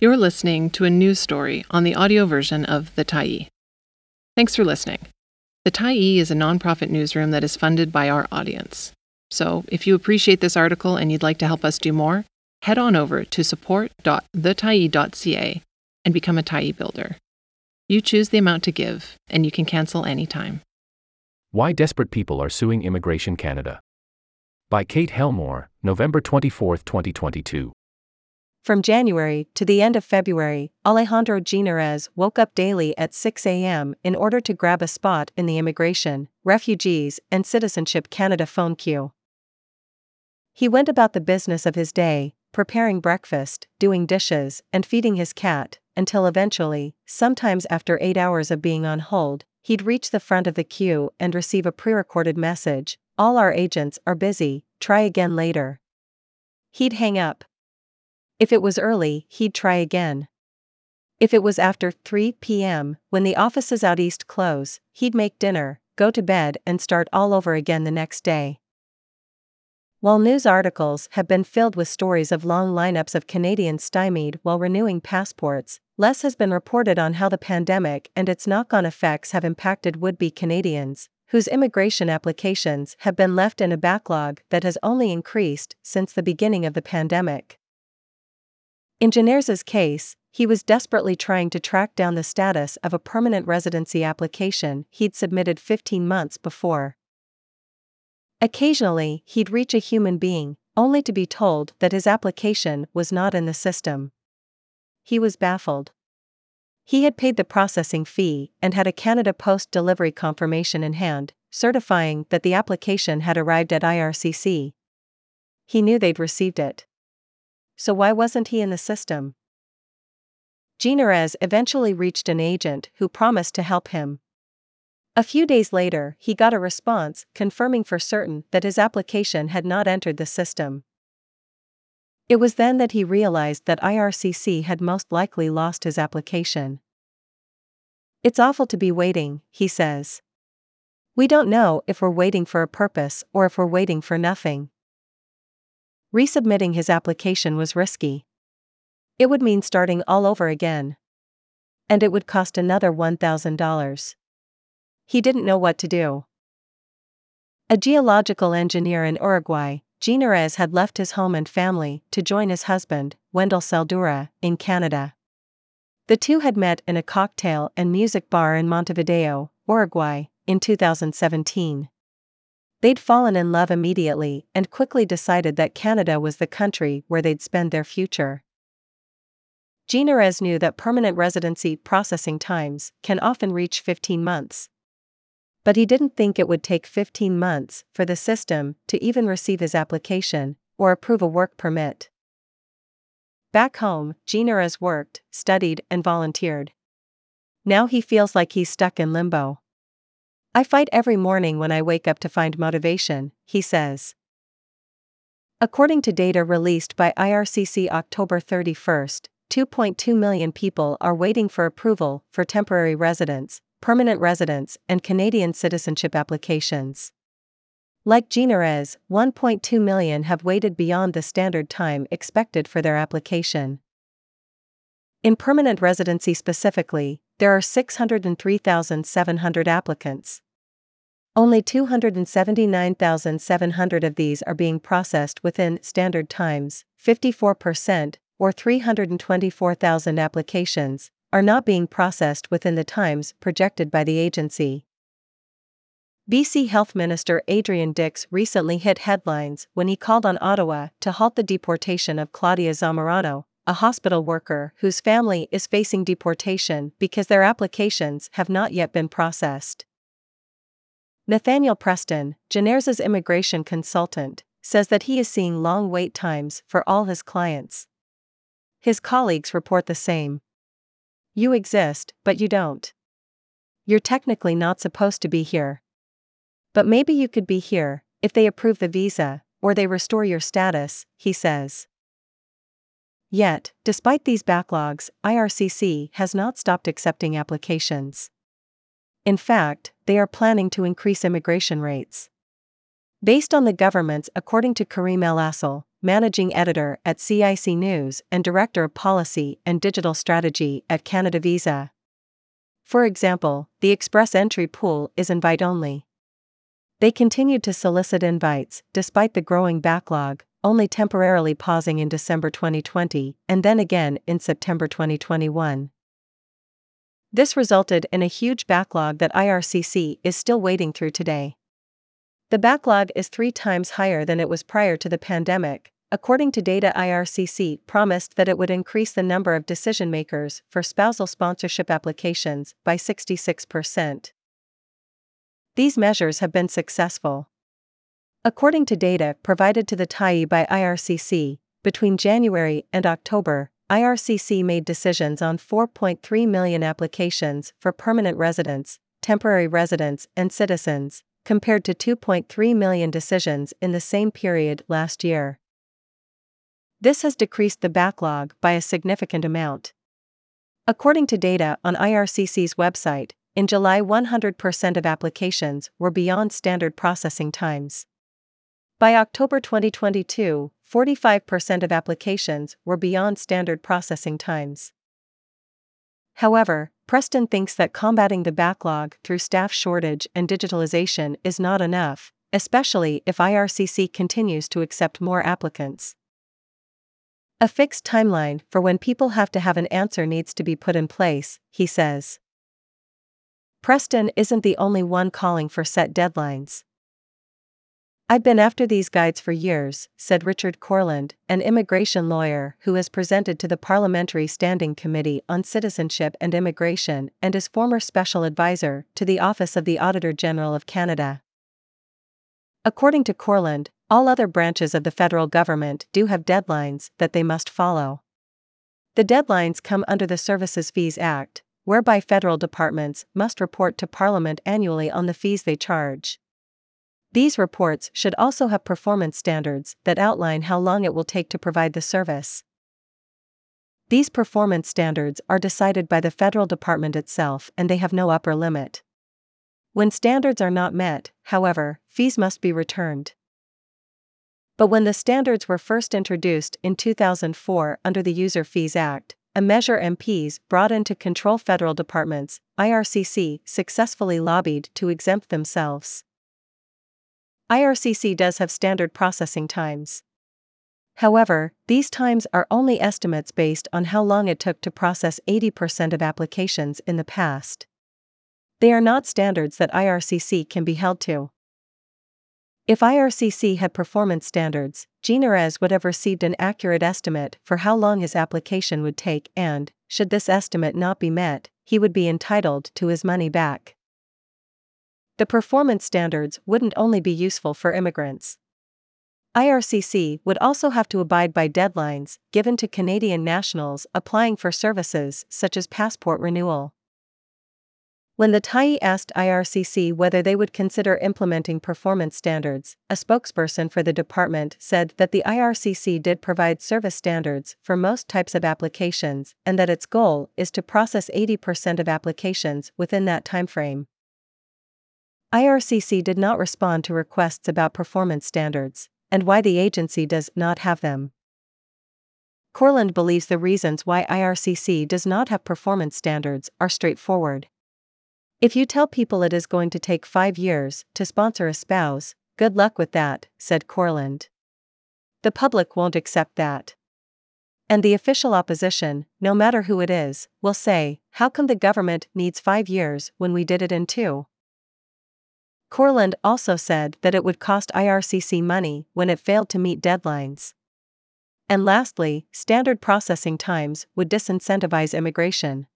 You're listening to a news story on the audio version of The Tyee. Thanks for listening. The Tyee is a nonprofit newsroom that is funded by our audience. So, if you appreciate this article and you'd like to help us do more, head on over to support.thetyee.ca and become a Tyee builder. You choose the amount to give, and you can cancel anytime. Why Desperate People Are Suing Immigration Canada. By Kate Helmore, November 24, 2022. From January to the end of February, Alejandro Ginarez woke up daily at 6 a.m. in order to grab a spot in the Immigration, Refugees, and Citizenship Canada phone queue. He went about the business of his day, preparing breakfast, doing dishes, and feeding his cat, until eventually, sometimes after eight hours of being on hold, he'd reach the front of the queue and receive a pre recorded message All our agents are busy, try again later. He'd hang up. If it was early, he'd try again. If it was after 3 p.m., when the offices out east close, he'd make dinner, go to bed, and start all over again the next day. While news articles have been filled with stories of long lineups of Canadians stymied while renewing passports, less has been reported on how the pandemic and its knock on effects have impacted would be Canadians, whose immigration applications have been left in a backlog that has only increased since the beginning of the pandemic. In Ginarez's case, he was desperately trying to track down the status of a permanent residency application he'd submitted 15 months before. Occasionally, he'd reach a human being, only to be told that his application was not in the system. He was baffled. He had paid the processing fee and had a Canada Post delivery confirmation in hand, certifying that the application had arrived at IRCC. He knew they'd received it. So why wasn't he in the system? Ginarez eventually reached an agent who promised to help him. A few days later, he got a response confirming for certain that his application had not entered the system. It was then that he realized that IRCC had most likely lost his application. It's awful to be waiting, he says. We don't know if we're waiting for a purpose or if we're waiting for nothing. Resubmitting his application was risky. It would mean starting all over again. And it would cost another $1,000. He didn't know what to do. A geological engineer in Uruguay, Ginarez had left his home and family to join his husband, Wendell Saldura, in Canada. The two had met in a cocktail and music bar in Montevideo, Uruguay, in 2017. They'd fallen in love immediately and quickly decided that Canada was the country where they'd spend their future. Ginarez knew that permanent residency processing times can often reach 15 months but he didn't think it would take 15 months for the system to even receive his application or approve a work permit. Back home, Ginarez worked, studied, and volunteered. Now he feels like he's stuck in limbo. I fight every morning when I wake up to find motivation, he says. According to data released by IRCC October 31, 2.2 million people are waiting for approval for temporary residence, permanent residence, and Canadian citizenship applications. Like Ginarez, 1.2 million have waited beyond the standard time expected for their application. In permanent residency specifically, there are 603,700 applicants. Only 279,700 of these are being processed within standard times, 54%, or 324,000 applications, are not being processed within the times projected by the agency. BC Health Minister Adrian Dix recently hit headlines when he called on Ottawa to halt the deportation of Claudia Zamorano, a hospital worker whose family is facing deportation because their applications have not yet been processed. Nathaniel Preston, Ginarez's immigration consultant, says that he is seeing long wait times for all his clients. His colleagues report the same. You exist, but you don't. You're technically not supposed to be here. But maybe you could be here, if they approve the visa, or they restore your status, he says. Yet, despite these backlogs, IRCC has not stopped accepting applications. In fact, they are planning to increase immigration rates. Based on the government's, according to Kareem El Assal, managing editor at CIC News and director of policy and digital strategy at Canada Visa. For example, the express entry pool is invite only. They continued to solicit invites despite the growing backlog, only temporarily pausing in December 2020 and then again in September 2021. This resulted in a huge backlog that IRCC is still wading through today. The backlog is three times higher than it was prior to the pandemic. According to data, IRCC promised that it would increase the number of decision makers for spousal sponsorship applications by 66%. These measures have been successful. According to data provided to the Tyee by IRCC, between January and October, IRCC made decisions on 4.3 million applications for permanent residents, temporary residents, and citizens, compared to 2.3 million decisions in the same period last year. This has decreased the backlog by a significant amount. According to data on IRCC's website, in July 100% of applications were beyond standard processing times. By October 2022, 45% of applications were beyond standard processing times. However, Preston thinks that combating the backlog through staff shortage and digitalization is not enough, especially if IRCC continues to accept more applicants. A fixed timeline for when people have to have an answer needs to be put in place, he says. Preston isn't the only one calling for set deadlines. I've been after these guides for years, said Richard Kurland, an immigration lawyer who has presented to the Parliamentary Standing Committee on Citizenship and Immigration and is former special advisor to the Office of the Auditor General of Canada. According to Kurland, all other branches of the federal government do have deadlines that they must follow. The deadlines come under the Services Fees Act, whereby federal departments must report to Parliament annually on the fees they charge. These reports should also have performance standards that outline how long it will take to provide the service. These performance standards are decided by the federal department itself and they have no upper limit. When standards are not met, however, fees must be returned. But when the standards were first introduced in 2004 under the User Fees Act, a measure MPs brought in to control federal departments, IRCC successfully lobbied to exempt themselves. IRCC does have standard processing times. However, these times are only estimates based on how long it took to process 80% of applications in the past. They are not standards that IRCC can be held to. If IRCC had performance standards, Jean would have received an accurate estimate for how long his application would take, and, should this estimate not be met, he would be entitled to his money back. The performance standards wouldn't only be useful for immigrants. IRCC would also have to abide by deadlines given to Canadian nationals applying for services such as passport renewal. When the Tyee asked IRCC whether they would consider implementing performance standards, a spokesperson for the department said that the IRCC did provide service standards for most types of applications and that its goal is to process 80% of applications within that timeframe. IRCC did not respond to requests about performance standards and why the agency does not have them. Kurland believes the reasons why IRCC does not have performance standards are straightforward. If you tell people it is going to take five years to sponsor a spouse, good luck with that, said Kurland. The public won't accept that. And the official opposition, no matter who it is, will say, How come the government needs five years when we did it in two? Kurland also said that it would cost IRCC money when it failed to meet deadlines. And lastly, standard processing times would disincentivize immigration.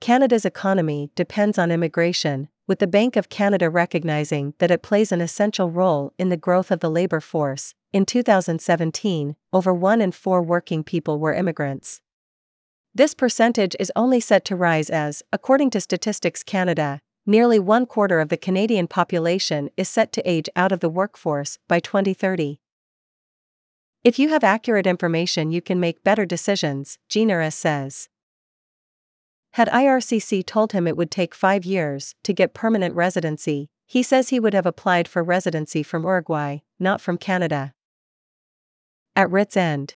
Canada's economy depends on immigration, with the Bank of Canada recognizing that it plays an essential role in the growth of the labor force. In 2017, over one in four working people were immigrants. This percentage is only set to rise as, according to Statistics Canada, nearly one quarter of the Canadian population is set to age out of the workforce by 2030. If you have accurate information, you can make better decisions, Jean says. Had IRCC told him it would take five years to get permanent residency, he says he would have applied for residency from Uruguay, not from Canada. At Writ's End.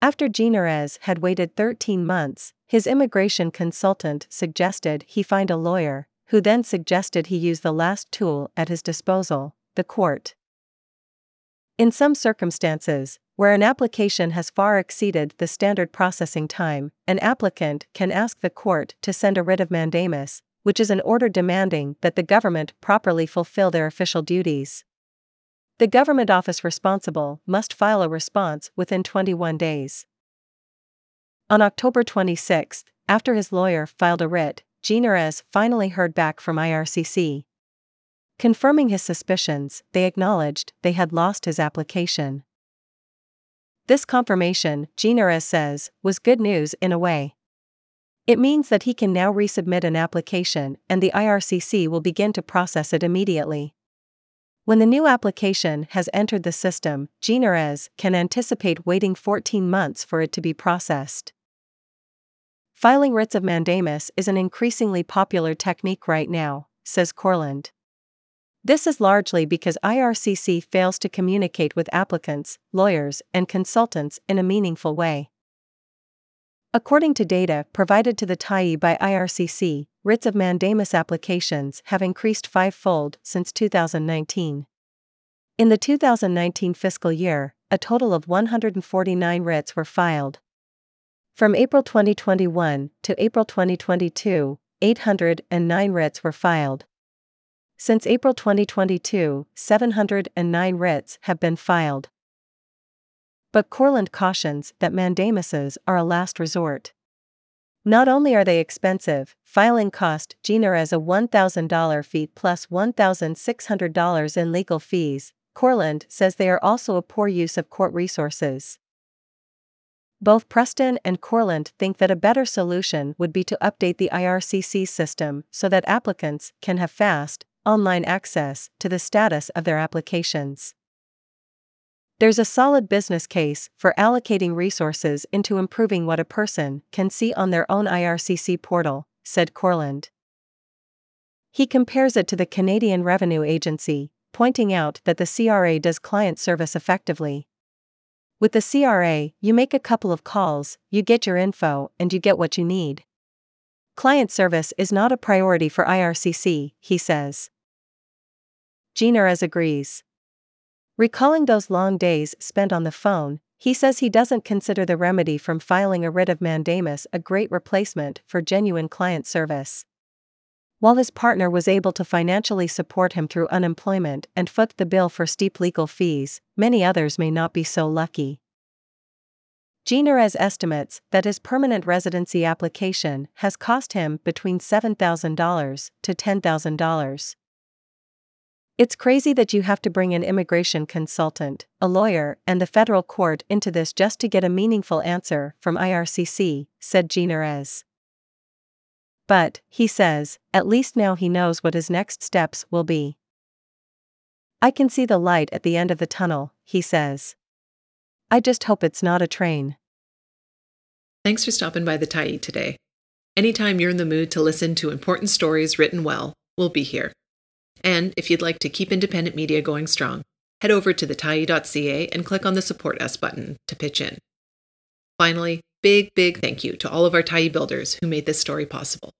After Ginerez had waited 13 months, his immigration consultant suggested he find a lawyer, who then suggested he use the last tool at his disposal the court. In some circumstances, where an application has far exceeded the standard processing time, an applicant can ask the court to send a writ of mandamus, which is an order demanding that the government properly fulfill their official duties. The government office responsible must file a response within 21 days. On October 26, after his lawyer filed a writ, Ginerez finally heard back from IRCC. Confirming his suspicions, they acknowledged they had lost his application. This confirmation, Ginerez says, was good news in a way. It means that he can now resubmit an application and the IRCC will begin to process it immediately. When the new application has entered the system, Ginerez can anticipate waiting 14 months for it to be processed. Filing writs of mandamus is an increasingly popular technique right now, says Kurland. This is largely because IRCC fails to communicate with applicants, lawyers, and consultants in a meaningful way. According to data provided to the Tyee by IRCC, writs of mandamus applications have increased fivefold since 2019. In the 2019 fiscal year, a total of 149 writs were filed. From April 2021 to April 2022, 809 writs were filed. Since April 2022, 709 writs have been filed. But Kurland cautions that mandamuses are a last resort. Not only are they expensive, filing cost Ginarez a $1,000 fee plus $1,600 in legal fees. Kurland says they are also a poor use of court resources. Both Preston and Kurland think that a better solution would be to update the IRCC system so that applicants can have fast, online access to the status of their applications. There's a solid business case for allocating resources into improving what a person can see on their own IRCC portal, said Kurland. He compares it to the Canadian Revenue Agency, pointing out that the CRA does client service effectively. With the CRA, you make a couple of calls, you get your info, and you get what you need. Client service is not a priority for IRCC, he says. Ginerez agrees. Recalling those long days spent on the phone, he says he doesn't consider the remedy from filing a writ of mandamus a great replacement for genuine client service. While his partner was able to financially support him through unemployment and foot the bill for steep legal fees, many others may not be so lucky. Ginerez estimates that his permanent residency application has cost him between $7,000 to $10,000. It's crazy that you have to bring an immigration consultant, a lawyer, and the federal court into this just to get a meaningful answer from IRCC, said Ginerez. But, he says, at least now he knows what his next steps will be. I can see the light at the end of the tunnel, he says. I just hope it's not a train. Thanks for stopping by the Tyee today. Anytime you're in the mood to listen to important stories written well, we'll be here. And if you'd like to keep independent media going strong, head over to thetyee.ca and click on the Support Us button to pitch in. Finally, big, big thank you to all of our Tyee builders who made this story possible.